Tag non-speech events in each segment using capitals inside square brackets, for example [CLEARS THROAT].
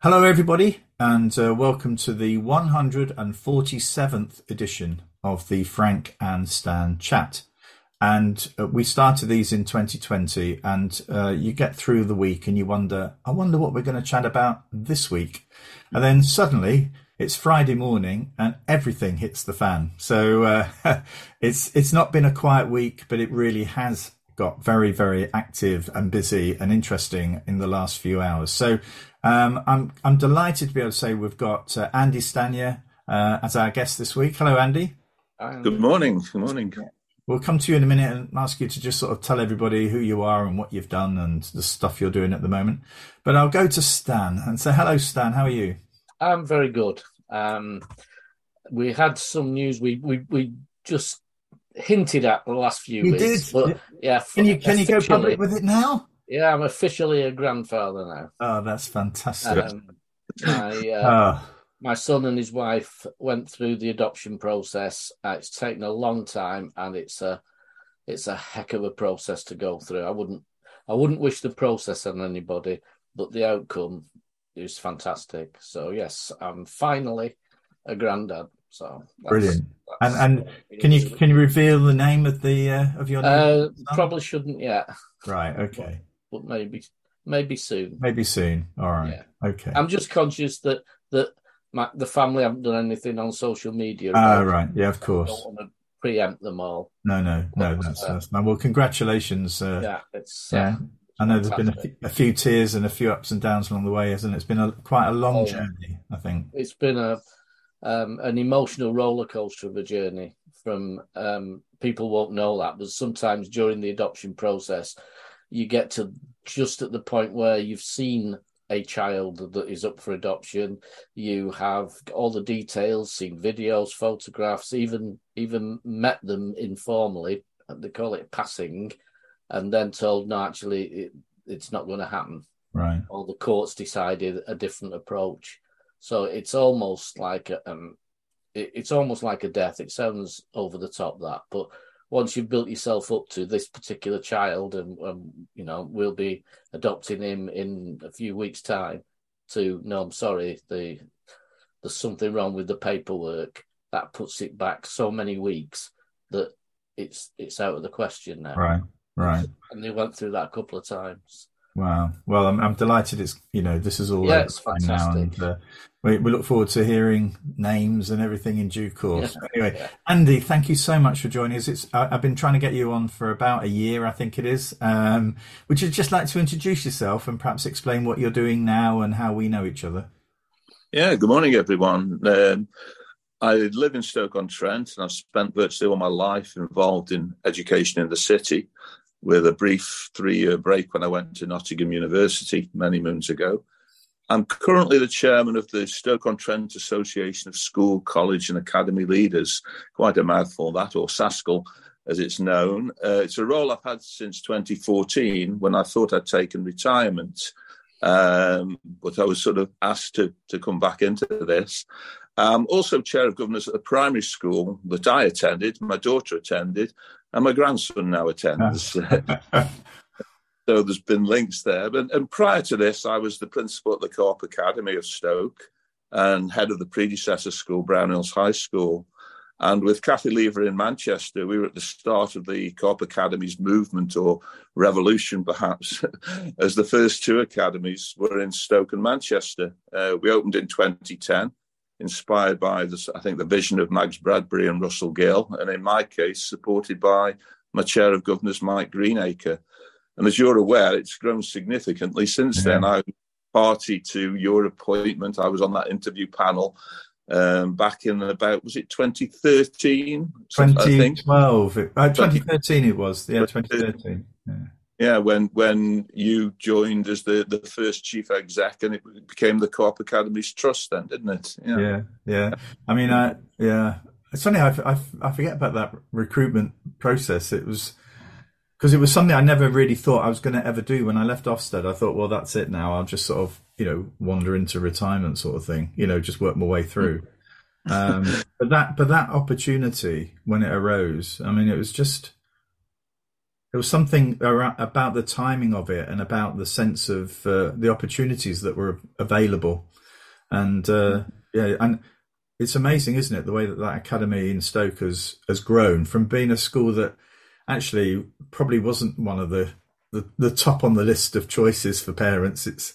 Hello, everybody, and uh, welcome to the 147th edition of the Frank and Stan chat. And uh, we started these in 2020, and uh, you get through the week and you wonder, I wonder what we're going to chat about this week. And then suddenly it's Friday morning and everything hits the fan. So uh, [LAUGHS] it's it's not been a quiet week, but it really has got very very active and busy and interesting in the last few hours. So um, I'm I'm delighted to be able to say we've got uh, Andy Stanier uh, as our guest this week. Hello, Andy. Good morning. Good morning. We'll come to you in a minute and ask you to just sort of tell everybody who you are and what you've done and the stuff you're doing at the moment. But I'll go to Stan and say hello, Stan. How are you? I'm very good. Um, we had some news. We we we just hinted at the last few You weeks. did? But yeah, Can you can you go public with it now? Yeah, I'm officially a grandfather now. Oh, that's fantastic. Um, my uh, Ah, [LAUGHS] my son and his wife went through the adoption process. Uh, it's taken a long time, and it's a it's a heck of a process to go through. I wouldn't I wouldn't wish the process on anybody, but the outcome is fantastic. So yes, I'm finally a granddad. So that's- Brilliant. that's- And- and can you can you reveal the name of the uh, of your Uh, probably shouldn't yet, right? Okay, but maybe maybe soon. maybe soon. All right. Okay. I'm just conscious that that my, the family haven't done anything on social media. About it. right. Yeah, of I course. don't want to preempt them all. No, no, no. That's, that's no. Well, congratulations. Uh, Yeah, it's yeah. uh, I know there's been a few, tears and a few ups and downs along the way, hasn't it? It's been a quite a long Oh, journey. I think. it's been a um, an emotional roller coaster of a journey. From um, people won't know that, but sometimes during the adoption process, you get to just at the point where you've seen a child that is up for adoption. You have all the details, seen videos, photographs, even even met them informally. They call it passing, and then told, no, actually, it, it's not going to happen Right. or the courts decided a different approach. So it's almost like a, um, it, it's almost like a death. It sounds over the top that, but once you've built yourself up to this particular child, and um, you know we'll be adopting him in a few weeks' time. To no, I'm sorry, the there's something wrong with the paperwork. That puts it back so many weeks that it's it's out of the question now. Right. Right. And they went through that a couple of times. Wow. Well, I'm, I'm delighted. It's you know this is all Yeah, over it's by now, fantastic. and uh, we we look forward to hearing names and everything in due course. Yeah. Anyway, Yeah. Andy, thank you so much for joining us. It's I, I've been trying to get you on for about a year, I think it is. Um, would you just like to introduce yourself and perhaps explain what you're doing now and how we know each other? Yeah, good morning, everyone. Um, I live in Stoke on Trent and I've spent virtually all my life involved in education in the city with a brief three year break when I went to Nottingham University many moons ago. I'm currently the chairman of the Stoke on Trent Association of School, College and Academy Leaders. Quite a mouthful, that, or SASCL as it's known. Uh, it's a role I've had since 2014 when I thought I'd taken retirement. Um, but I was sort of asked to, to come back into this. Um, also, chair of governors at the primary school that I attended, my daughter attended, and my grandson now attends. [LAUGHS] so there's been links there. But, and prior to this, I was the principal at the Co-op Academy of Stoke and head of the predecessor school, Brownhills High School. And with Kathy Lever in Manchester, we were at the start of the Co-op Academies movement or revolution, perhaps, [LAUGHS] as the first two academies were in Stoke and Manchester. Uh, we opened in 2010, inspired by, this, I think, the vision of Mags Bradbury and Russell Gill, and in my case, supported by my chair of governors, Mike Greenacre. And as you're aware, it's grown significantly since then. I party to your appointment. I was on that interview panel um, back in about was it 2013? I think 2012, uh, 2013 it was. Yeah, 2013. Yeah. Yeah, when when you joined as the the first chief exec, and it became the Co-op Academies Trust, then didn't it? Yeah, yeah. I mean, I yeah. It's funny. I, I, I forget about that recruitment process. It was because it was something I never really thought I was going to ever do. When I left Ofsted, I thought, well, that's it now. I'll just sort of you know wander into retirement, sort of thing. You know, just work my way through. [LAUGHS] Um, but that but that opportunity when it arose, I mean, it was just there was something about the timing of it and about the sense of uh, the opportunities that were available, and uh, yeah, and it's amazing, isn't it, the way that that academy in Stoke has has grown from being a school that actually probably wasn't one of the the, the top on the list of choices for parents. It's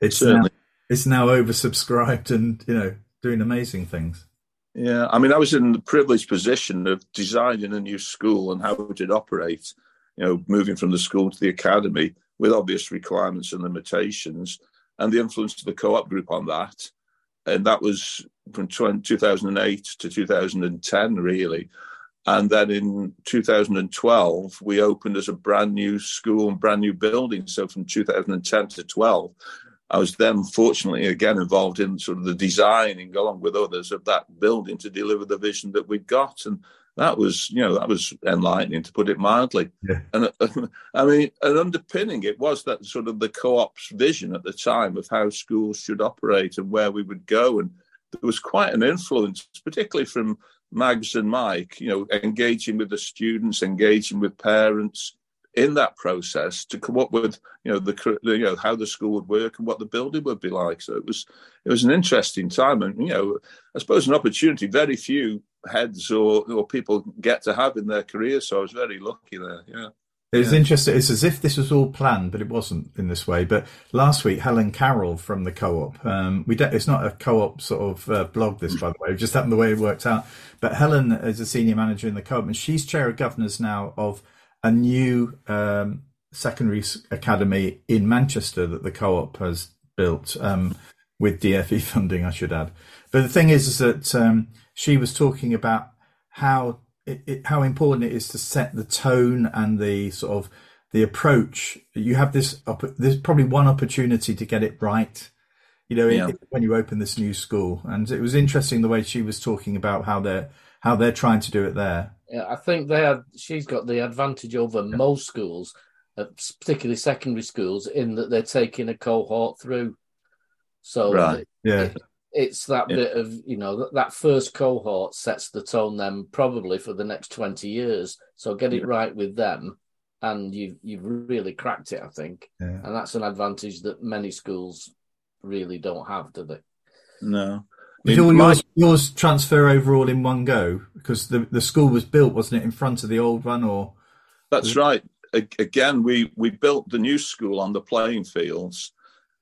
it's now, it's now oversubscribed and you know doing amazing things. Yeah, I mean, I was in the privileged position of designing a new school and how it would operate. You know, moving from the school to the academy with obvious requirements and limitations, and the influence of the co-op group on that. And that was from 2008 to 2010, really. And then in 2012, we opened as a brand new school and brand new building. So from 2010 to 12, I was then fortunately again involved in sort of the designing along with others of that building to deliver the vision that we'd got. And that was, you know, that was enlightening to put it mildly. Yeah. And uh, [LAUGHS] I mean, and underpinning it was that sort of the co-op's vision at the time of how schools should operate and where we would go. And there was quite an influence, particularly from Mags and Mike, you know, engaging with the students, engaging with parents in that process to come up with, you know, the you know how the school would work and what the building would be like. So it was it was an interesting time, and you know, I suppose an opportunity very few heads or or people get to have in their career. So I was very lucky there. Yeah. It's yeah. interesting. It's as if this was all planned, but it wasn't in this way. But last week, Helen Carroll from the co-op. Um, we don't, it's not a co-op sort of uh, blog. This, by the way, it just happened the way it worked out. But Helen is a senior manager in the co-op, and she's chair of governors now of a new um, secondary academy in Manchester that the co-op has built um, with DFE [LAUGHS] funding. I should add. But the thing is, is that um, she was talking about how it, it, how important it is to set the tone and the sort of the approach. You have this. There's probably one opportunity to get it right. You know, yeah. when you open this new school, and it was interesting the way she was talking about how they're how they're trying to do it there. Yeah, I think they have. She's got the advantage over yeah. most schools, uh, particularly secondary schools, in that they're taking a cohort through. So right. yeah, it's that yeah. bit of you know that, that first cohort sets the tone then probably for the next 20 years. So get it yeah. right with them and you've you've really cracked it i think. Yeah. and that's an advantage that many schools really don't have do they? No. Did all yours, yours transfer overall in one go? Because the, the school was built wasn't it in front of the old one or? That's right. Again we we built the new school on the playing fields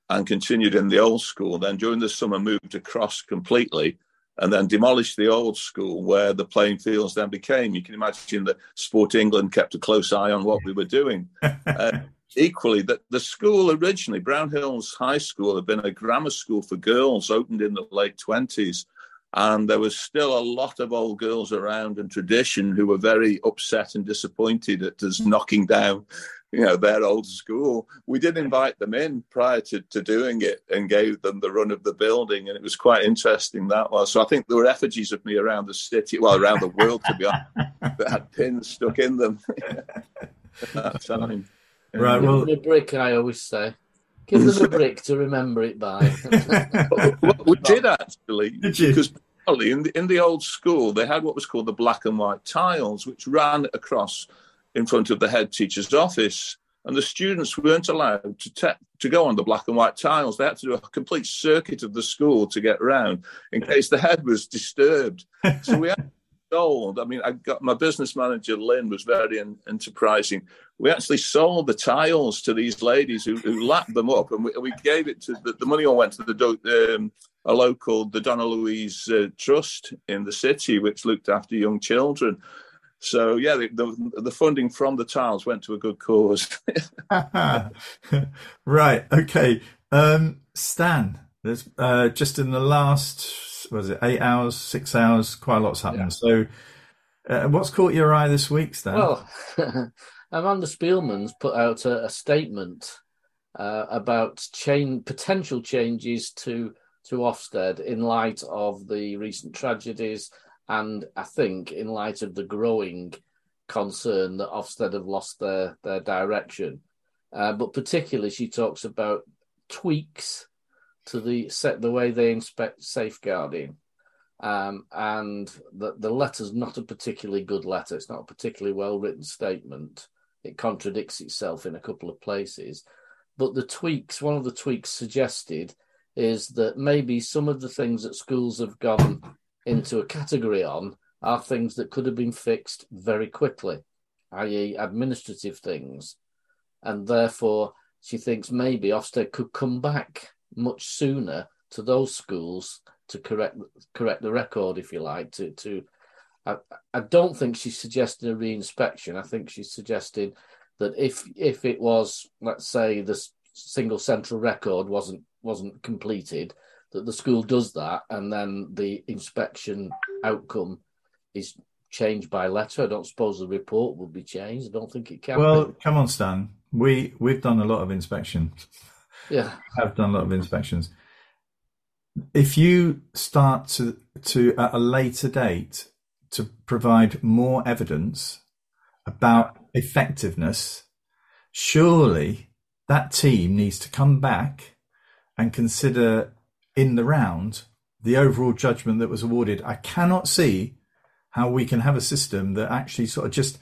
and continued in the old school. Then during the summer, moved across completely and then demolished the old school where the playing fields then became. You can imagine that Sport England kept a close eye on what we were doing. [LAUGHS] uh, equally, that the school originally, Brownhills High School, had been a grammar school for girls, opened in the late 20s. And there was still a lot of old girls around and tradition who were very upset and disappointed at us knocking down you know their old school. We did invite them in prior to, to doing it and gave them the run of the building and it was quite interesting that was so i think there were effigies of me around the city well around the world to be honest [LAUGHS] that had pins stuck in them. [LAUGHS] At that time. Right well the brick i always say. Give them a brick to remember it by. [LAUGHS] We did actually did because in the, in the old school they had what was called the black and white tiles which ran across in front of the head teacher's office. And the students weren't allowed to, te- to go on the black and white tiles. They had to do a complete circuit of the school to get around in case the head was disturbed. [LAUGHS] So we had sold. I mean, I got my business manager Lynn was very in, enterprising. We actually sold the tiles to these ladies who, who lapped them up, and we, we gave it to the, the, money all went to the um, a local the Donna Louise uh, Trust in the city, which looked after young children. So yeah, the, the, the funding from the tiles went to a good cause. [LAUGHS] right. Okay. Um, Stan, there's uh, just in the last was it eight hours, six hours, quite a lot's happened. Yeah. So, uh, what's caught your eye this week, Stan? Well, [LAUGHS] Amanda Spielman's put out a, a statement uh, about chain, potential changes to to Ofsted in light of the recent tragedies and I think in light of the growing concern that Ofsted have lost their their direction, uh, but particularly she talks about tweaks to the set the way they inspect safeguarding. Um, and the, the letter's not a particularly good letter. It's not a particularly well written statement. it contradicts itself in a couple of places. But the tweaks, one of the tweaks suggested is that maybe some of the things that schools have gone into a category on are things that could have been fixed very quickly, i.e., administrative things. And therefore, she thinks maybe Ofsted could come back much sooner to those schools to correct correct the record, if you like. To to, I, I don't think she's suggesting a reinspection. I think she's suggesting that if if it was, let's say, the single central record wasn't wasn't completed, that the school does that, and then the inspection outcome is changed by letter. I don't suppose the report will be changed. I don't think it can. Well, be. come on, Stan. We we've done a lot of inspection. Yeah, have done a lot of inspections. If you start to to at a later date to provide more evidence about effectiveness, surely that team needs to come back and consider in the round the overall judgment that was awarded. I cannot see how we can have a system that actually sort of just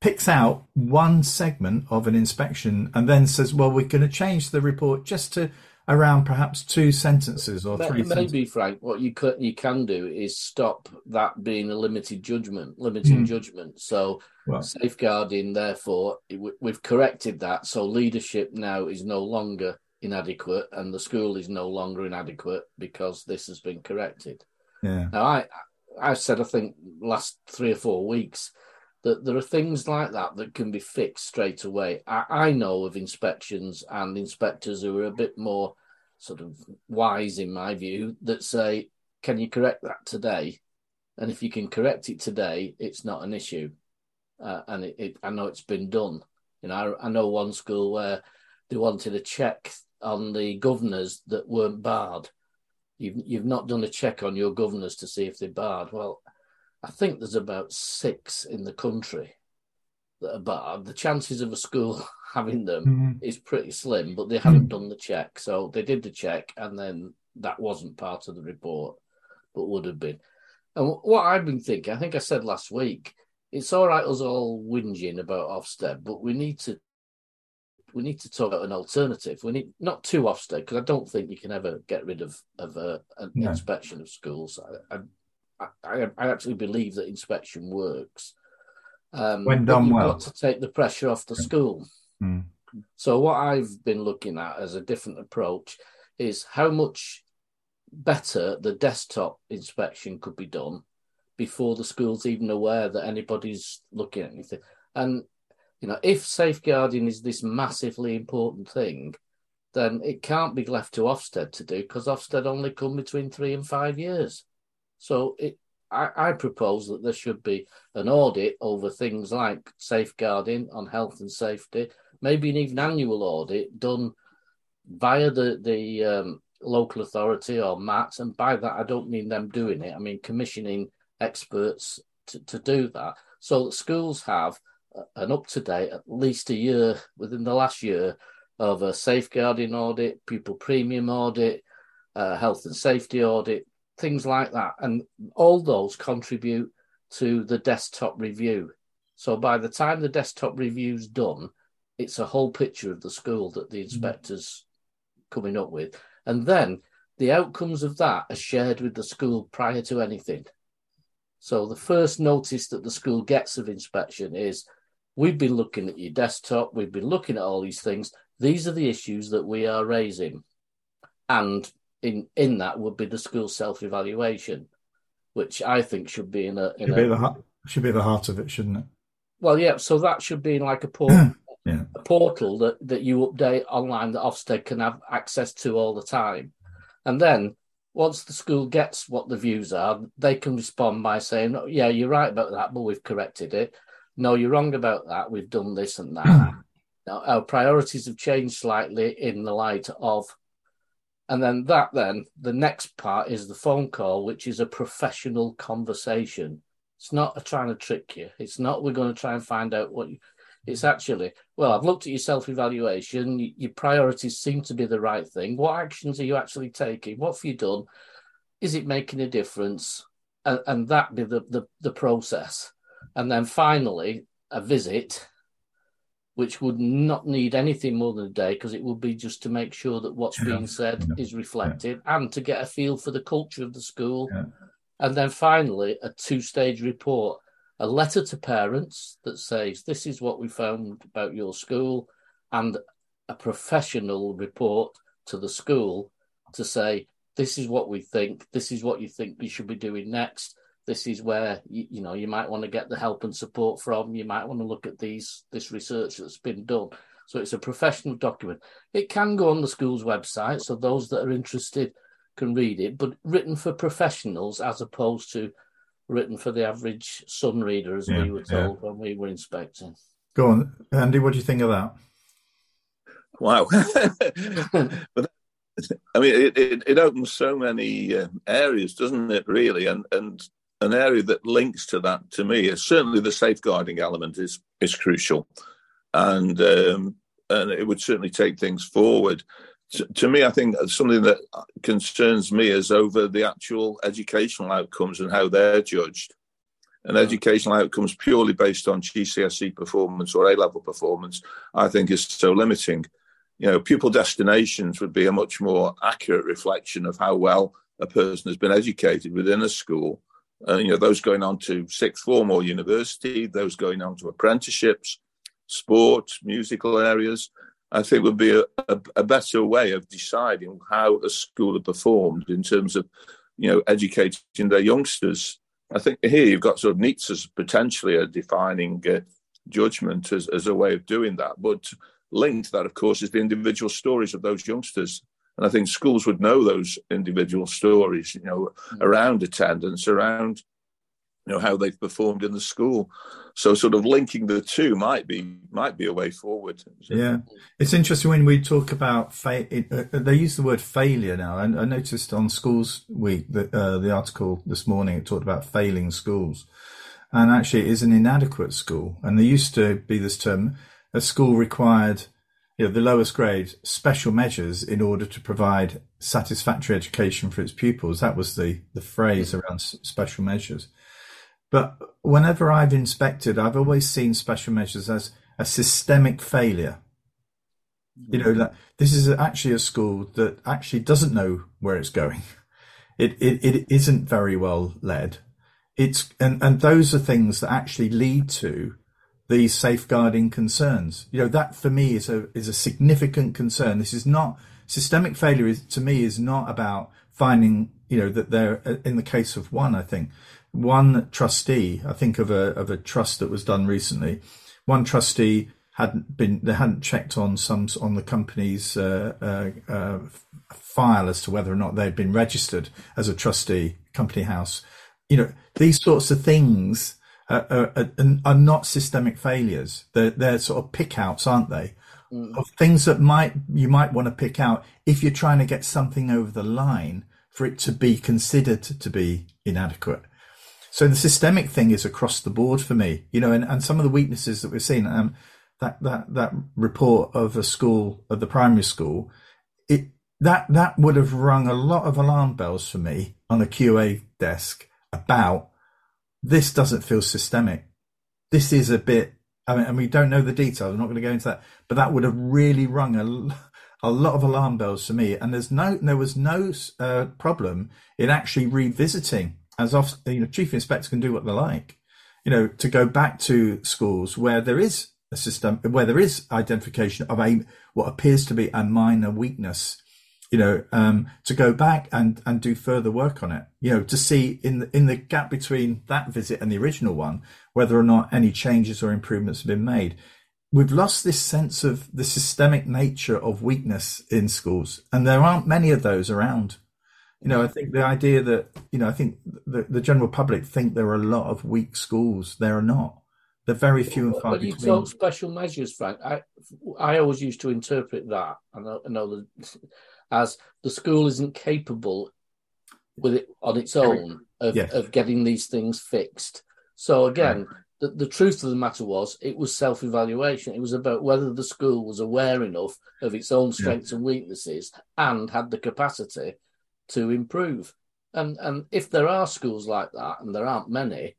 picks out one segment of an inspection and then says, well, we're going to change the report just to around perhaps two sentences or three. Maybe, sentences. Frank, what you could you can do is stop that being a limited judgment, limiting mm. judgment. So well, safeguarding, therefore, we've corrected that. So leadership now is no longer inadequate, and the school is no longer inadequate because this has been corrected. Yeah. Now, I I said I think last three or four weeks that there are things like that that can be fixed straight away. I, I know of inspections and inspectors who are a bit more sort of wise, in my view, that say, "Can you correct that today?" And if you can correct it today, it's not an issue. Uh, and it, it, I know it's been done. You know, I, I know one school where they wanted a check on the governors that weren't barred. You've you've not done a check on your governors to see if they're barred. Well, I think there's about six in the country that are barred. The chances of a school [LAUGHS] having them mm-hmm. is pretty slim, but they haven't done the check. So they did the check, and then that wasn't part of the report, but would have been. And what I've been thinking, I think I said last week, it's all right us all whinging about Ofsted, but we need to we need to talk about an alternative. We need not two Ofsted because I don't think you can ever get rid of of a, an no. inspection of schools. I, I, I, I actually believe that inspection works. Um, when done you've well, got to take the pressure off the school. Mm. So what I've been looking at as a different approach is how much better the desktop inspection could be done before the school's even aware that anybody's looking at anything. And you know, if safeguarding is this massively important thing, then it can't be left to Ofsted to do because Ofsted only come between three and five years. So it, I, I, propose that there should be an audit over things like safeguarding on health and safety, maybe an even annual audit done via the the um, local authority or MAT. And by that, I don't mean them doing it. I mean commissioning experts to, to do that, so that schools have an up to date, at least a year within the last year, of a safeguarding audit, pupil premium audit, uh, health and safety audit, things like that. And all those contribute to the desktop review. So by the time the desktop review's done, it's a whole picture of the school that the mm. inspector's coming up with. And then the outcomes of that are shared with the school prior to anything. So the first notice that the school gets of inspection is We've been looking at your desktop, we've been looking at all these things. These are the issues that we are raising. And in, in that would be the school self evaluation, which I think should be in a. In should, a, be the heart, should be the heart of it, shouldn't it? Well, yeah. So that should be like a [CLEARS THROAT] portal, yeah. a portal that, that you update online that Ofsted can have access to all the time. And then once the school gets what the views are, they can respond by saying, oh, "Yeah, you're right about that, but we've corrected it." No, you're wrong about that. We've done this and that. Hmm. now, our priorities have changed slightly in the light of, and then that, then the next part is the phone call, which is a professional conversation. It's not a trying to trick you. It's not we're going to try and find out what you. It's actually well. I've looked at your self evaluation. Your priorities seem to be the right thing. What actions are you actually taking? What have you done? Is it making a difference? And, and that be the, the the process and then finally a visit which would not need anything more than a day because it would be just to make sure that what's yeah. being said yeah. is reflected yeah. and to get a feel for the culture of the school. And then finally, a two stage report a letter to parents that says, This is what we found about your school, and a professional report to the school to say, This is what we think, this is what you think we should be doing next this is where you, you, know you might want to get the help and support from. You might want to look at these this research that's been done. So it's a professional document. It can go on the school's website, so those that are interested can read it, but written for professionals as opposed to written for the average sun reader, as yeah, we were told yeah. when we were inspecting. Go on, Andy. What do you think of that? Wow, [LAUGHS] but I mean, it, it, it opens so many uh, areas, doesn't it? Really, and and an area that links to that to me is certainly the safeguarding element is is crucial, and um, and it would certainly take things forward. To, to, me, I think something that concerns me is over the actual educational outcomes and how they're judged. And yeah. educational outcomes purely based on GCSE performance or A level performance, I think, is so limiting. You know, pupil destinations would be a much more accurate reflection of how well a person has been educated within a school uh, you know, those going on to sixth form or university, those going on to apprenticeships, sport, musical areas, I think would be a, a, a, better way of deciding how a school had performed in terms of, you know, educating their youngsters. I think here you've got sort of NEETs as potentially a defining uh, judgment as, as a way of doing that. But linked to that, of course, is the individual stories of those youngsters. And I think schools would know those individual stories, you know, mm. around attendance, around you know how they've performed in the school. So sort of linking the two might be might be a way forward. Yeah, it's interesting when we talk about fa- it, uh, they use the word failure now. And I, noticed on Schools Week that uh, the article this morning it talked about failing schools, and actually it is an inadequate school. And there used to be this term: a school required you know, the lowest grade special measures in order to provide satisfactory education for its pupils. That was the, the phrase around special measures. But whenever I've inspected, I've always seen special measures as a systemic failure. You know, that this is actually a school that actually doesn't know where it's going. It, it, it isn't very well led. It's, and, and those are things that actually lead to these safeguarding concerns. You know, that for me is a is a significant concern. This is not systemic failure. Is to me is not about finding you know that there in the case of one. I think one trustee. I think of a of a trust that was done recently. One trustee hadn't been they hadn't checked on some on the company's uh, uh, uh, file as to whether or not they'd been registered as a trustee company house you know these sorts of things are, are, are not systemic failures. They're, they're sort of pickouts, aren't they? Mm. Of things that might you might want to pick out if you're trying to get something over the line for it to be considered to be inadequate. So the systemic thing is across the board for me, you know, and, and some of the weaknesses that we've seen, um, that, that, that report of a school, of the primary school, it, that, that would have rung a lot of alarm bells for me on a QA desk about this doesn't feel systemic. This is a bit, I mean, and we don't know the details. I'm not going to go into that, but that would have really rung a, a lot of alarm bells for me. And there's no, there was no uh, problem in actually revisiting as often, you know, chief inspectors can do what they like, you know, to go back to schools where there is a system, where there is identification of a, what appears to be a minor weakness you know, um, to go back and, and do further work on it, you know, to see in the, in the gap between that visit and the original one, whether or not any changes or improvements have been made. We've lost this sense of the systemic nature of weakness in schools, and there aren't many of those around. You know, I think the idea that, you know, I think the, the general public think there are a lot of weak schools. There are not. They're very few and far between. you talk special measures, Frank, I I always used to interpret that. I know, I know that as the school isn't capable with it on its own of, yes. of getting these things fixed. So again, right. the, the truth of the matter was it was self-evaluation. It was about whether the school was aware enough of its own strengths and weaknesses and had the capacity to improve. And and if there are schools like that, and there aren't many,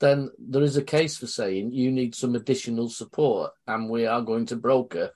then there is a case for saying you need some additional support, and we are going to broker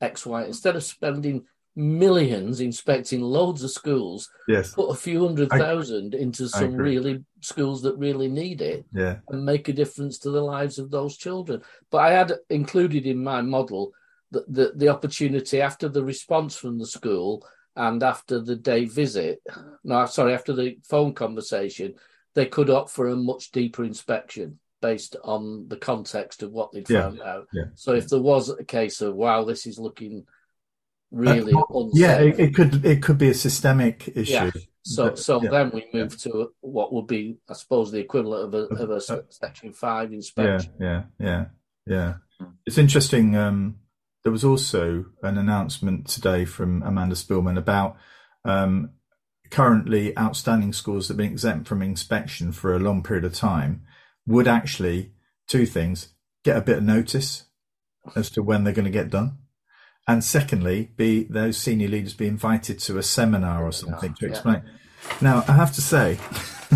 X, Y. Instead of spending millions inspecting loads of schools, yes, put a few hundred thousand into some really schools that really need it, yeah, and make a difference to the lives of those children. But I had included in my model the, the, the opportunity after the response from the school and after the day visit, no, sorry, after the phone conversation, they could opt for a much deeper inspection based on the context of what they'd Yeah, found out. yeah. So if there was a case of wow, this is looking really Uh, yeah, it, it could it could be a systemic issue. Yeah. so But- so yeah. then we move to what would be, I suppose, the equivalent of a, of a Uh, section five yeah, inspection. yeah, yeah, yeah. Mm. It's interesting. Um, there was also an announcement today from Amanda Spielman about um, currently outstanding schools that have been exempt from inspection for a long period of time would actually two things: get a bit of notice as to when they're going to get done, and secondly, be those senior leaders be invited to a seminar or something to Yeah. explain. Now, I have to say,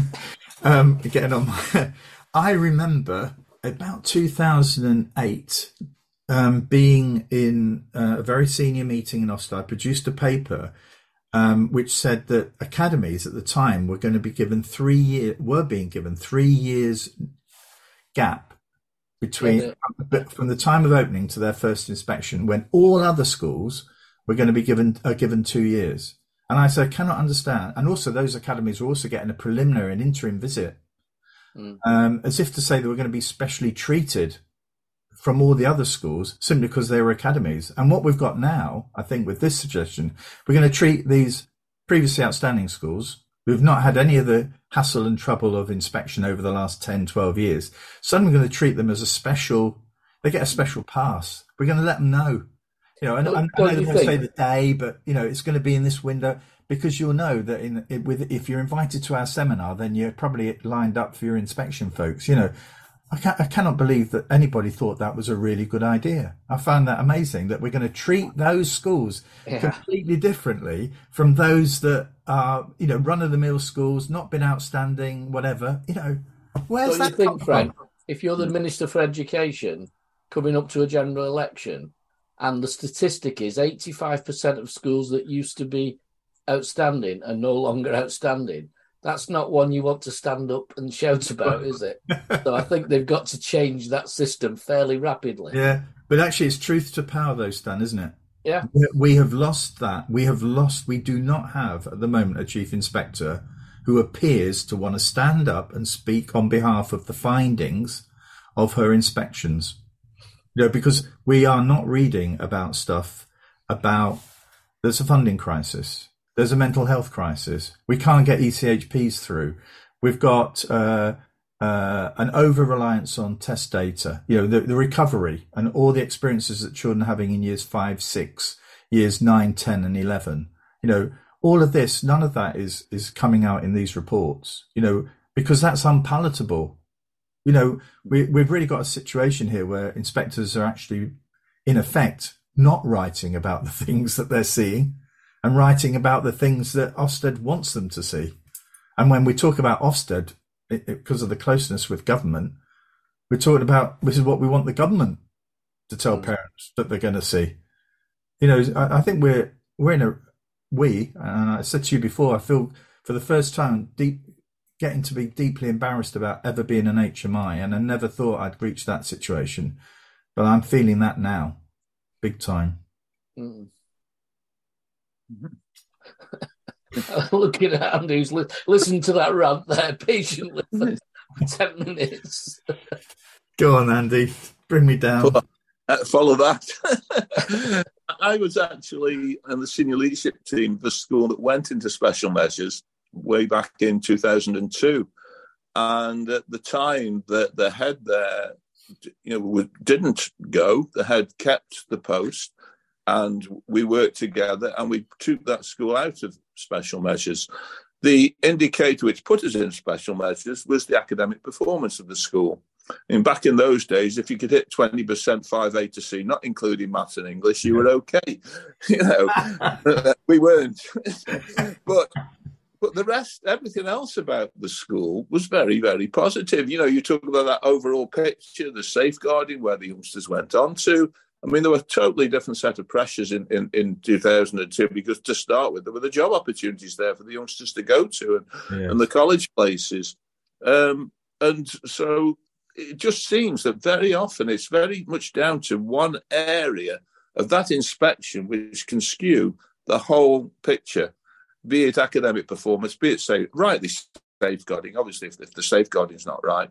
[LAUGHS] um, getting on my, I remember about 2008 um, being in uh, a very senior meeting in Ofsted. I produced a paper um, which said that academies at the time were going to be given three year were being given three years gap between Yeah, but from the time of opening to their first inspection, when all other schools were going to be given are given two years. And I said, I cannot understand. And also, those academies were also getting a preliminary and interim visit, Mm. um, as if to say they were going to be specially treated from all the other schools simply because they were academies. And what we've got now, I think, with this suggestion, we're going to treat these previously outstanding schools who've not had any of the hassle and trouble of inspection over the last 10, 12 years. Suddenly we're going to treat them as a special, they get a special pass. We're going to let them know. You know, and, I know they you won't say the day, but you know, it's going to be in this window because you'll know that in it, with if you're invited to our seminar, then you're probably lined up for your inspection, folks. You know, I, ca- I cannot believe that anybody thought that was a really good idea. I found that amazing that we're going to treat those schools Yeah. completely differently from those that are, you know, run of the mill schools, not been outstanding, whatever. You know, where's Don't you that think, come Frank, from? if you're the Minister for Education coming up to a general election, and the statistic is 85% of schools that used to be outstanding are no longer outstanding, that's not one you want to stand up and shout about, is it? so I think they've got to change that system fairly rapidly. Yeah, but actually, it's truth to power, though, Stan, isn't it? Yeah. We- have lost that. We have lost. We do not have at the moment a chief inspector who appears to want to stand up and speak on behalf of the findings of her inspections. You know, because we are not reading about stuff about there's a funding crisis, there's a mental health crisis, we can't get EHCPs through, we've got uh, uh, an over reliance on test data, you know, the, the recovery and all the experiences that children are having in years five, six, years nine, 10, and 11. You know, all of this, none of that is, is coming out in these reports, you know, because that's unpalatable. You know, we, we've really got a situation here where inspectors are actually, in effect, not writing about the [LAUGHS] things that they're seeing and writing about the things that Ofsted wants them to see. And when we talk about Ofsted, it, it- because of the closeness with government, we're talking about this is what we want the government to tell Mm. parents that they're going to see. You know, I, I think we're we're in a we, and I said to you before, I feel for the first time deep getting to be deeply embarrassed about ever being an HMI, and I never thought I'd reach that situation, but I'm feeling that now, big time. Mm. [LAUGHS] Looking at Andy, who's li- listened to that rant there patiently for 10 minutes. [LAUGHS] Go on, Andy, bring me down. uh, follow that. [LAUGHS] I was actually on the senior leadership team of the school that went into special measures way back in 2002. And at the time, the, the head there, you know, didn't go. The head kept the post, and we worked together, and we took that school out of special measures. The indicator which put us in special measures was the academic performance of the school. And back in those days, if you could hit 20% 5 A to C, not including maths and English, you were okay. [LAUGHS] You know, [LAUGHS] we weren't. [LAUGHS] but but the rest, everything else about the school was very, very positive. You know, you talk about that overall picture, the safeguarding, where the youngsters went on to. I mean, there were a totally different set of pressures in, in, in 2002 because to start with, there were the job opportunities there for the youngsters to go to and, yeah. and the college places. Um, and so it just seems that very often it's very much down to one area of that inspection which can skew the whole picture, be it academic performance, be it say rightly safeguarding. Obviously, if, if the safeguarding is not right,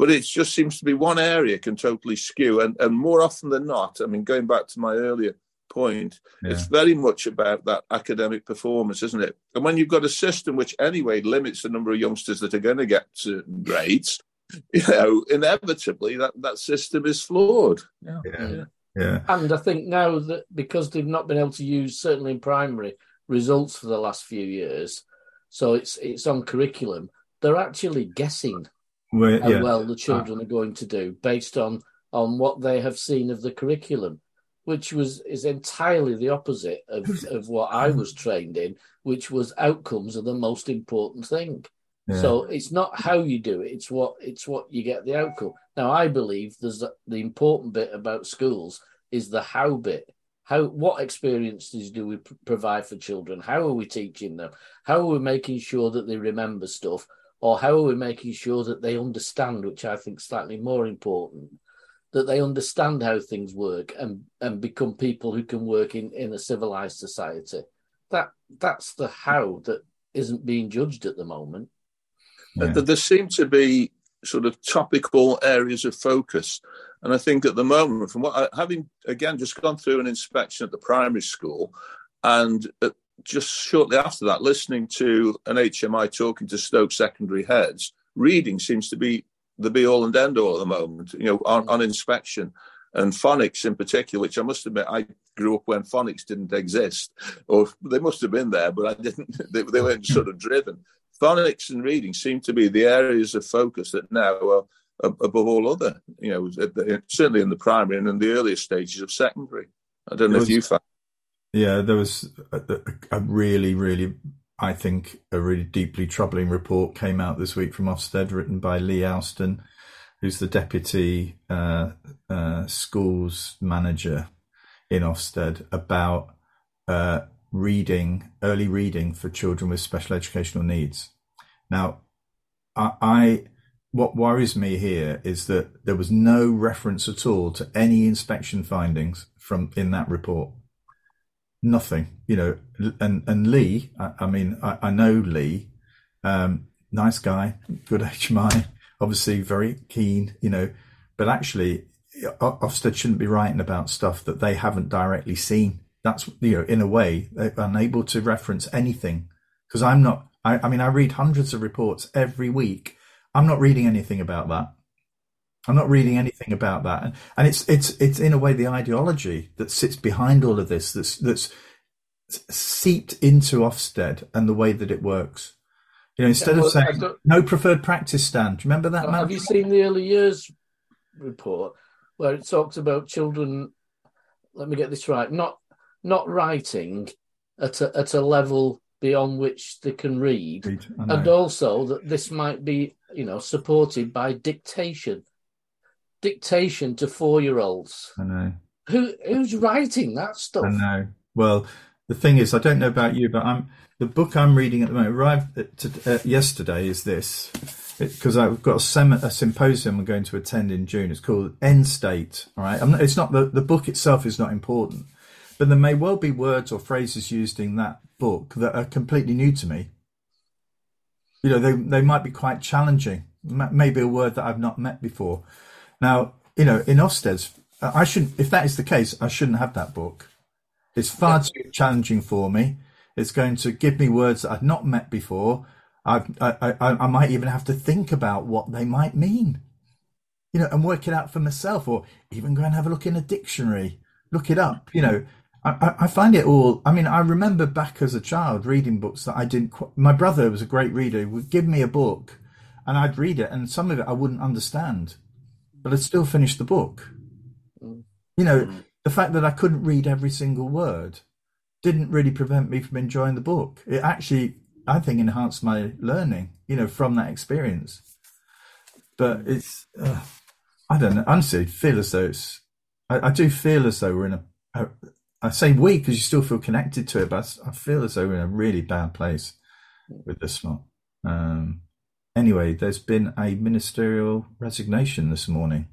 but it just seems to be one area can totally skew, and and more often than not, I mean, going back to my earlier point, yeah. it's very much about that academic performance, isn't it? And when you've got a system which anyway limits the number of youngsters that are going to get certain grades, [LAUGHS] you know, inevitably that that system is flawed. Yeah. yeah. yeah. And I think now that because they've not been able to use certainly in primary results for the last few years, so it's it's on curriculum. They're actually guessing well, how yeah. well the children uh, are going to do based on on what they have seen of the curriculum, which was is entirely the opposite of, [LAUGHS] of what I was trained in, which was outcomes are the most important thing. So it's not how you do it; it's what it's what you get the outcome. Now, I believe there's a, the important bit about schools is the how bit. How what experiences do we pr- provide for children? How are we teaching them? How are we making sure that they remember stuff, or how are we making sure that they understand, which I think is slightly more important, that they understand how things work and and become people who can work in in a civilized society. That that's the how that isn't being judged at the moment. Yeah. There seem to be sort of topical areas of focus. And I think at the moment, from what I, having again just gone through an inspection at the primary school, and at, just shortly after that, listening to an HMI talking to Stoke secondary heads, reading seems to be the be all and end all at the moment. You know, on, on inspection and phonics in particular, which I must admit I grew up when phonics didn't exist, or they must have been there, but I didn't. [LAUGHS] They, they weren't sort of driven phonics and reading seem to be the areas of focus that now are above all other, you know, certainly in the primary and in the earlier stages of secondary. I don't know was, if you found. Yeah, there was a, a, really, really, I think, a really deeply troubling report came out this week from Ofsted, written by Lee Owston, who's the deputy uh, uh, schools manager in Ofsted, about uh, reading, early reading for children with special educational needs. Now, I, I, what worries me here is that there was no reference at all to any inspection findings from in that report. Nothing, you know, and and Lee, I, I mean, I, I, know Lee, um, nice guy, good HMI, obviously very keen, you know, but actually, Ofsted shouldn't be writing about stuff that they haven't directly seen. That's you know in a way they're unable to reference anything because i'm not I, I, mean i read hundreds of reports every week. I'm not reading anything about that i'm not reading mm. anything about that. And, and it's it's it's in a way the ideology that sits behind all of this that's that's seeped into ofsted and the way that it works. You know instead yeah, well, of saying no preferred practice stand do you remember that have you seen the early years report where it talks about children let me get this right not not writing at a, at a level beyond which they can read, read and also that this might be, you know, supported by dictation, dictation to four-year-olds. I know. Who who's writing that stuff? I know. Well, the thing is, I don't know about you, but I'm the book I'm reading at the moment arrived to, uh, yesterday is this because I've got a, sem- a, symposium I'm going to attend in June. It's called End State. All right, not, it's not the the book itself is not important but there may well be words or phrases used in that book that are completely new to me. You know, they, they might be quite challenging, maybe a word that I've not met before. Now, you know, in Ofsted's, I shouldn't, if that is the case, I shouldn't have that book. It's far too challenging for me. It's going to give me words that I've not met before. I, I, I, might even have to think about what they might mean, you know, and work it out for myself, or even go and have a look in a dictionary, look it up, you know. I, I, find it all. I mean, I remember back as a child reading books that I didn't. my brother was a great reader. He would give me a book, and I'd read it, and some of it I wouldn't understand, but I'd still finish the book. Mm. You know, mm. the fact that I couldn't read every single word didn't really prevent me from enjoying the book. It actually, I think enhanced my learning, you know, from that experience. But it's, uh, I don't know. Honestly, feel as though it's. I, I do feel as though we're in a. a I say we because you still feel connected to it, but I feel as though we're in a really bad place with this one. Um, anyway, there's been a ministerial resignation this morning.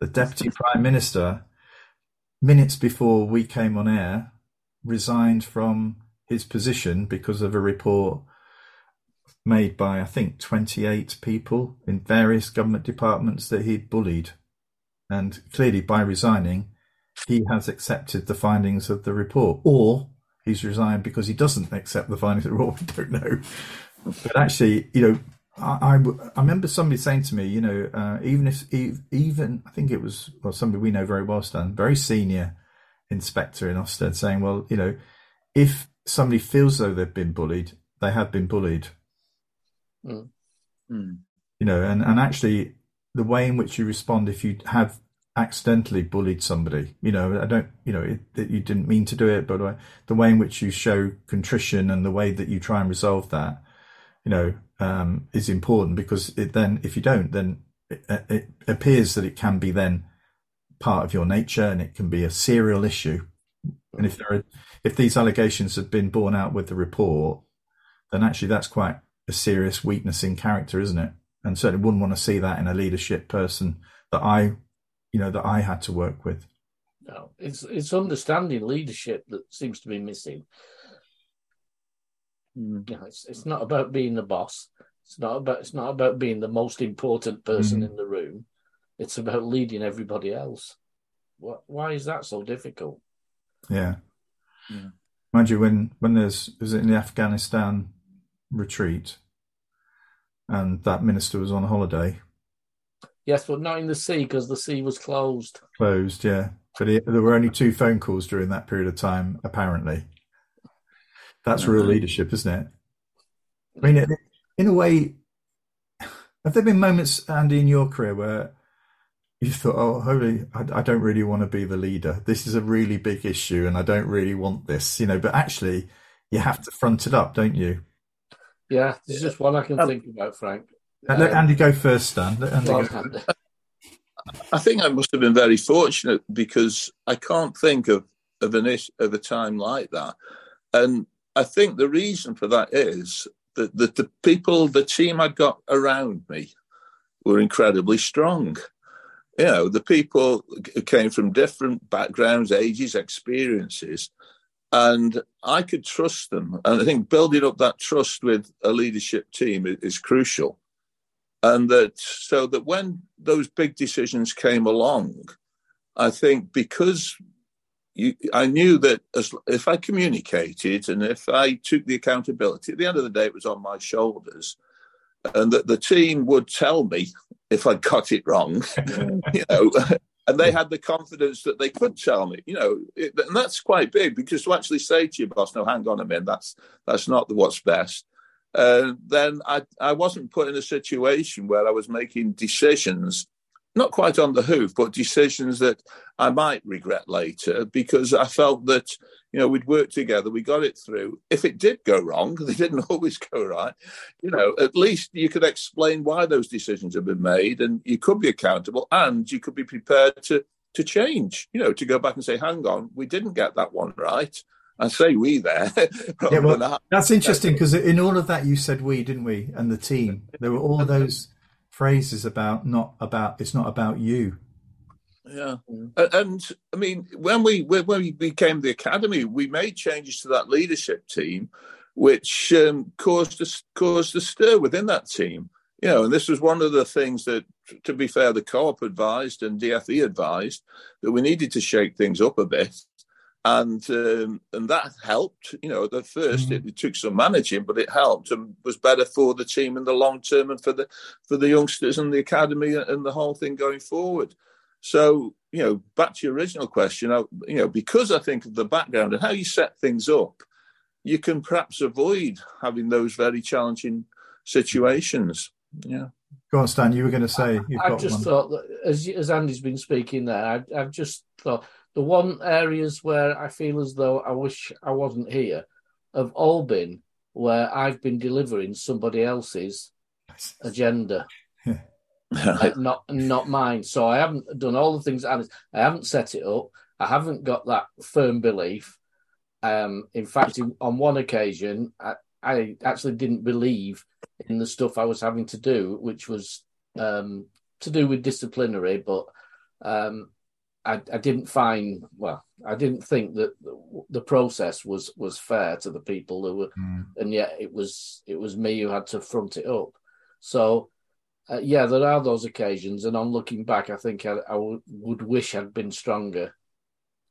The deputy [LAUGHS] prime minister, minutes before we came on air, resigned from his position because of a report made by, I think, 28 people in various government departments that he'd bullied. And clearly, by resigning, he has accepted the findings of the report, or he's resigned because he doesn't accept the findings of the report. [LAUGHS] We don't know. But actually, you know, I, I, I remember somebody saying to me, you know, uh, even if even I think it was well somebody we know very well, Stan, very senior inspector in Ofsted, saying, well, you know, if somebody feels though they've been bullied, they have been bullied. Mm. Mm. You know, and and actually the way in which you respond if you have accidentally bullied somebody, you know, I don't, you know, that you didn't mean to do it, but uh, the way in which you show contrition and the way that you try and resolve that, you know, um, is important because it then, if you don't, then it, it, appears that it can be then part of your nature and it can be a serial issue. And if there are, if these allegations have been borne out with the report, then actually that's quite a serious weakness in character, isn't it? And certainly wouldn't want to see that in a leadership person that I, you know, that I had to work with. No, it's it's understanding leadership that seems to be missing. Mm. You know, it's it's not about being the boss. It's not about it's not about being the most important person Mhm. in the room. It's about leading everybody else. What, why is that so difficult? Yeah. Yeah. Mind you, when when there's was it in the Afghanistan retreat, and that minister was on holiday, Yes, but not in the sea because the sea was closed. closed, yeah. But he, there were only two phone calls during that period of time, apparently. That's real Mhm. leadership, isn't it? I mean, in- in a way, have there been moments, Andy, in your career where you thought, "Oh, holy, I, I don't really want to be the leader. This is a really big issue, and I don't really want this," you know. But actually, you have to front it up, don't you? Yeah, there's just one I can Um, think about, Frank. Let Um, Andy go first, Stan. Let Andy go. Andy. I think I must have been very fortunate because I can't think of of an ish, of a time like that, and I think the reason for that is that, that the people, the team I got around me, were incredibly strong. You know, the people came from different backgrounds, ages, experiences, and I could trust them. And I think building up that trust with a leadership team is, is crucial and that so that when those big decisions came along, I think because you, I knew that as if I communicated and if I took the accountability, at the end of the day, it was on my shoulders, and that the team would tell me if I got it wrong, [LAUGHS] [LAUGHS] you know. And they had the confidence that they could tell me, you know, it, and that's quite big because to actually say to your boss, "No, hang on a minute, that's that's not the what's best." uh, then I, I wasn't put in a situation where I was making decisions, not quite on the hoof, but decisions that I might regret later because I felt that, you know, we'd worked together, we got it through. If it did go wrong, [LAUGHS] they didn't always go right, you know, at least you could explain why those decisions have been made and you could be accountable and you could be prepared to to change, you know, to go back and say, hang on, we didn't get that one right. I say we there. [LAUGHS] Yeah, well. That's interesting because in all of that you said we, didn't we? And the team. There were all those phrases about not about it's not about you. Yeah. And I mean, when we when we became the academy, we made changes to that leadership team, which um, caused a, caused a stir within that team. You know, and this was one of the things that, to be fair, the co-op advised and DFE advised that we needed to shake things up a bit, and um, and that helped. You know, at the 1st Mhm. it, it took some managing, but it helped and was better for the team in the long term and for the for the youngsters and the academy and the whole thing going forward. So, you know, back to your original question, I, you know, because I think of the background and how you set things up, you can perhaps avoid having those very challenging situations. Yeah. Go on, Stan. You were going to say you've I got just one. thought that as as Andy's been speaking there, I, I've just thought the one areas where I feel as though I wish I wasn't here have all been where I've been delivering somebody else's [LAUGHS] agenda. [LAUGHS] like not not mine. So I haven't done all the things. I haven't set it up. I haven't got that firm belief. Um, in fact, on one occasion, I, I, actually didn't believe in the stuff I was having to do, which was um, to do with disciplinary. But um, I, I, didn't find well. I didn't think that the process was was fair to the people who were, mm. and yet it was it was me who had to front it up. So uh, yeah, there are those occasions, and on looking back, I think I, I w- would wish I'd been stronger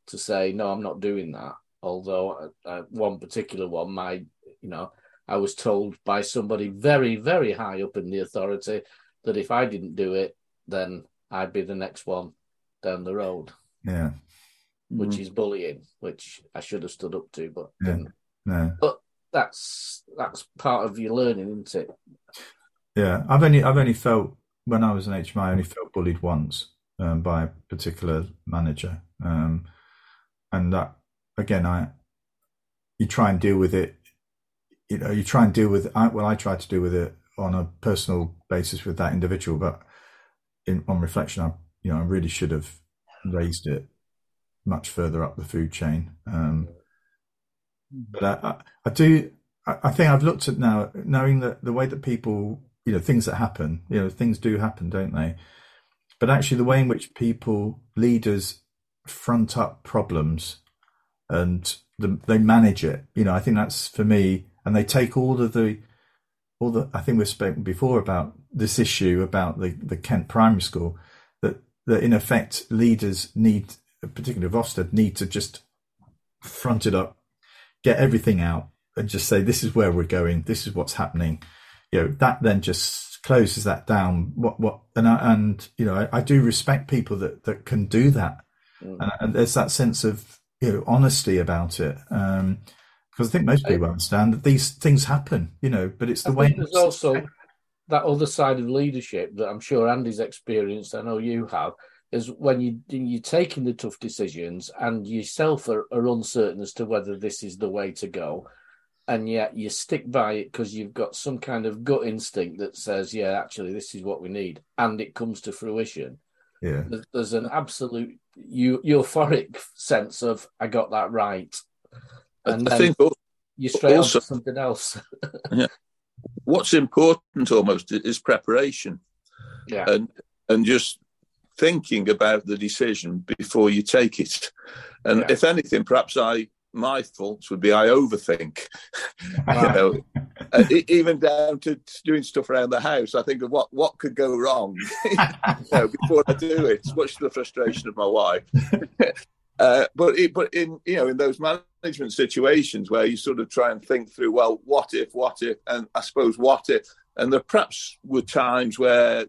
to say no, I'm not doing that. Although uh, uh, one particular one, my you know, I was told by somebody very very high up in the authority that if I didn't do it, then I'd be the next one down the road. Yeah, which mm. is bullying, which I should have stood up to, but yeah. No. But that's that's part of your learning, isn't it? Yeah, I've only I've only felt when I was an HMI, I only felt bullied once um, by a particular manager, um, and that again, I you try and deal with it. You know, you try and deal with. I, well, I tried to deal with it on a personal basis with that individual, but in on reflection, I you know I really should have raised it much further up the food chain. Um, but I, I, I do. I, I think I've looked at now, knowing that the way that people you know things that happen you know things do happen don't they but actually the way in which people leaders front up problems and the, they manage it you know i think that's for me and they take all of the all the i think we've spoken before about this issue about the the kent primary school that that in effect leaders need particularly of ofsted need to just front it up get everything out and just say this is where we're going this is what's happening you know that then just closes that down. What what and I, and you know I, I do respect people that that can do that, mm. and, and, there's that sense of you know honesty about it. Um, because I think most people understand that these things happen, you know, but it's the I way. There's also that other side of leadership that I'm sure Andy's experienced. I know you have is when you you're taking the tough decisions and yourself are, are uncertain as to whether this is the way to go and yet you stick by it because you've got some kind of gut instinct that says, "Yeah, actually, this is what we need," and it comes to fruition. Yeah, there's, an absolute euphoric sense of "I got that right," and I think you straight also, on to something else. [LAUGHS] yeah, what's important almost is preparation. Yeah, and and just thinking about the decision before you take it. And yeah. if anything, perhaps I my faults would be I overthink. [LAUGHS] you know, [LAUGHS] uh, even down to doing stuff around the house. I think of what what could go wrong [LAUGHS] you know, before I do it. Much to the frustration of my wife. Uh, but it, but in you know in those management situations where you sort of try and think through, well, what if, what if, and I suppose what if, and there perhaps were times where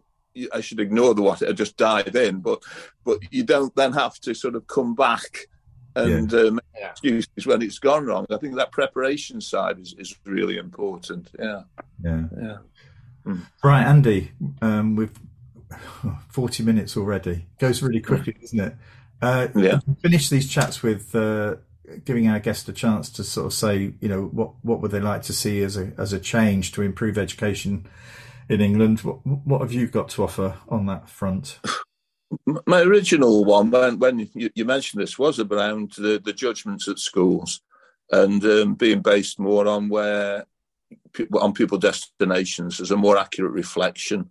I should ignore the what if, I just dive in, but but you don't then have to sort of come back and yeah. um, yeah. excuses when it's gone wrong. I think that preparation side is, is really important. Yeah. Yeah. Yeah. Mm. Right, Andy, um, we've [LAUGHS] 40 minutes already. Goes really quickly, doesn't it? Uh, yeah. Finish these chats with uh, giving our guest a chance to sort of say, you know, what, what would they like to see as a, as a change to improve education in England? What, what have you got to offer on that front? my original one, when, when you, you, mentioned this, was around the, the judgments at schools and um, being based more on where on pupil destinations as a more accurate reflection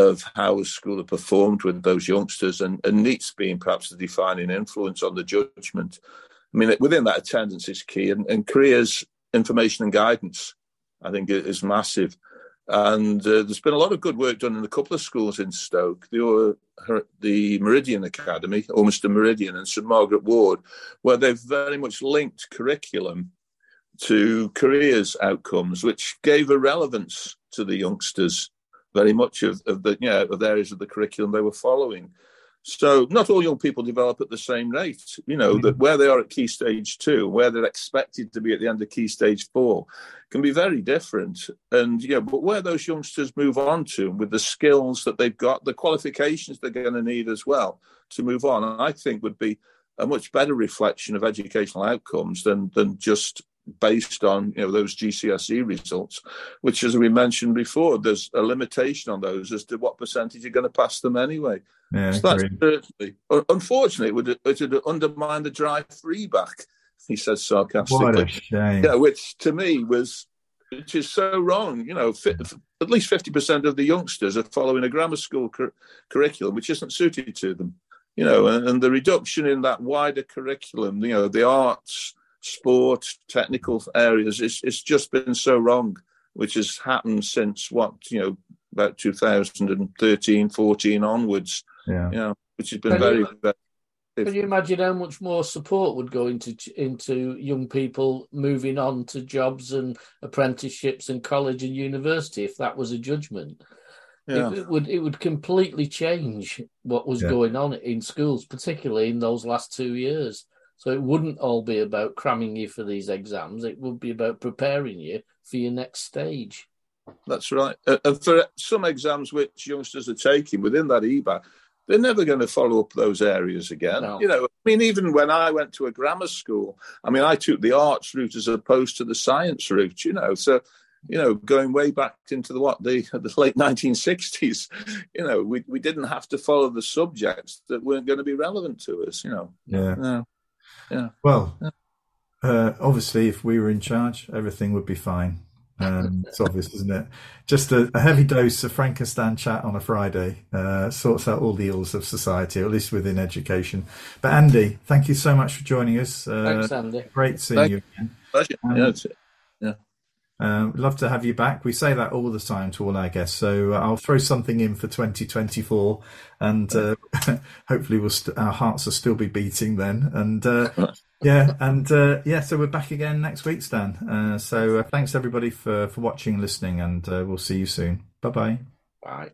of how school had performed with those youngsters and, and NEETs being perhaps the defining influence on the judgment. I mean, within that attendance is key and, and careers information and guidance, I think, is massive. And uh, there's been a lot of good work done in a couple of schools in Stoke, the, uh, the Meridian Academy, Ormiston Meridian, and St Margaret Ward, where they've very much linked curriculum to careers outcomes, which gave a relevance to the youngsters very much of, of the you know, of the areas of the curriculum they were following. So not all young people develop at the same rate. You know mm-hmm. that where they are at key stage two, where they're expected to be at the end of key stage four, can be very different. And yeah, but where those youngsters move on to with the skills that they've got, the qualifications they're going to need as well to move on, I think would be a much better reflection of educational outcomes than than just based on you know those GCSE results, which, as we mentioned before, there's a limitation on those as to what percentage you're going to pass them anyway. Yeah, so that's certainly, unfortunately, it would it would undermine the drive-free back. He says sarcastically. What a shame. Yeah, which to me was which is so wrong. You know, at least fifty percent of the youngsters are following a grammar school cur- curriculum which isn't suited to them. You know, and, and the reduction in that wider curriculum, you know, the arts sport, technical areas. It's, it's just been so wrong, which has happened since what, you know, about 2013, 14 onwards. Yeah. You know, which has been can very, you, very. Can you imagine how much more support would go into into young people moving on to jobs and apprenticeships and college and university if that was a judgment? Yeah. It, it, would it would completely change what was yeah. going on in schools, particularly in those last two years. So it wouldn't all be about cramming you for these exams. It would be about preparing you for your next stage. That's right. Uh, and for some exams which youngsters are taking within that EBacc, they're never going to follow up those areas again. No. You know, I mean, even when I went to a grammar school, I mean, I took the arts route as opposed to the science route. You know, so you know, going way back into the what the [LAUGHS] the late 1960s, you know, we we didn't have to follow the subjects that weren't going to be relevant to us. You know, yeah. Yeah. Well, uh, obviously, if we were in charge, everything would be fine. Um, it's obvious, isn't it? Just a, a, heavy dose of Frank and Stan chat on a Friday uh, sorts out all the ills of society, at least within education. But Andy, thank you so much for joining us. Uh, Thanks, Andy. Great seeing Thank you again. Pleasure. Um, yeah, yeah. Um, love to have you back. We say that all the time to all our guests. So uh, I'll throw something in for 2024, and uh, [LAUGHS] hopefully we'll st- our hearts will still be beating then. And uh, [LAUGHS] yeah, and uh, yeah, so we're back again next week, Stan. Uh, so uh, thanks everybody for for watching, listening, and we'll see you soon. Bye-bye. Bye.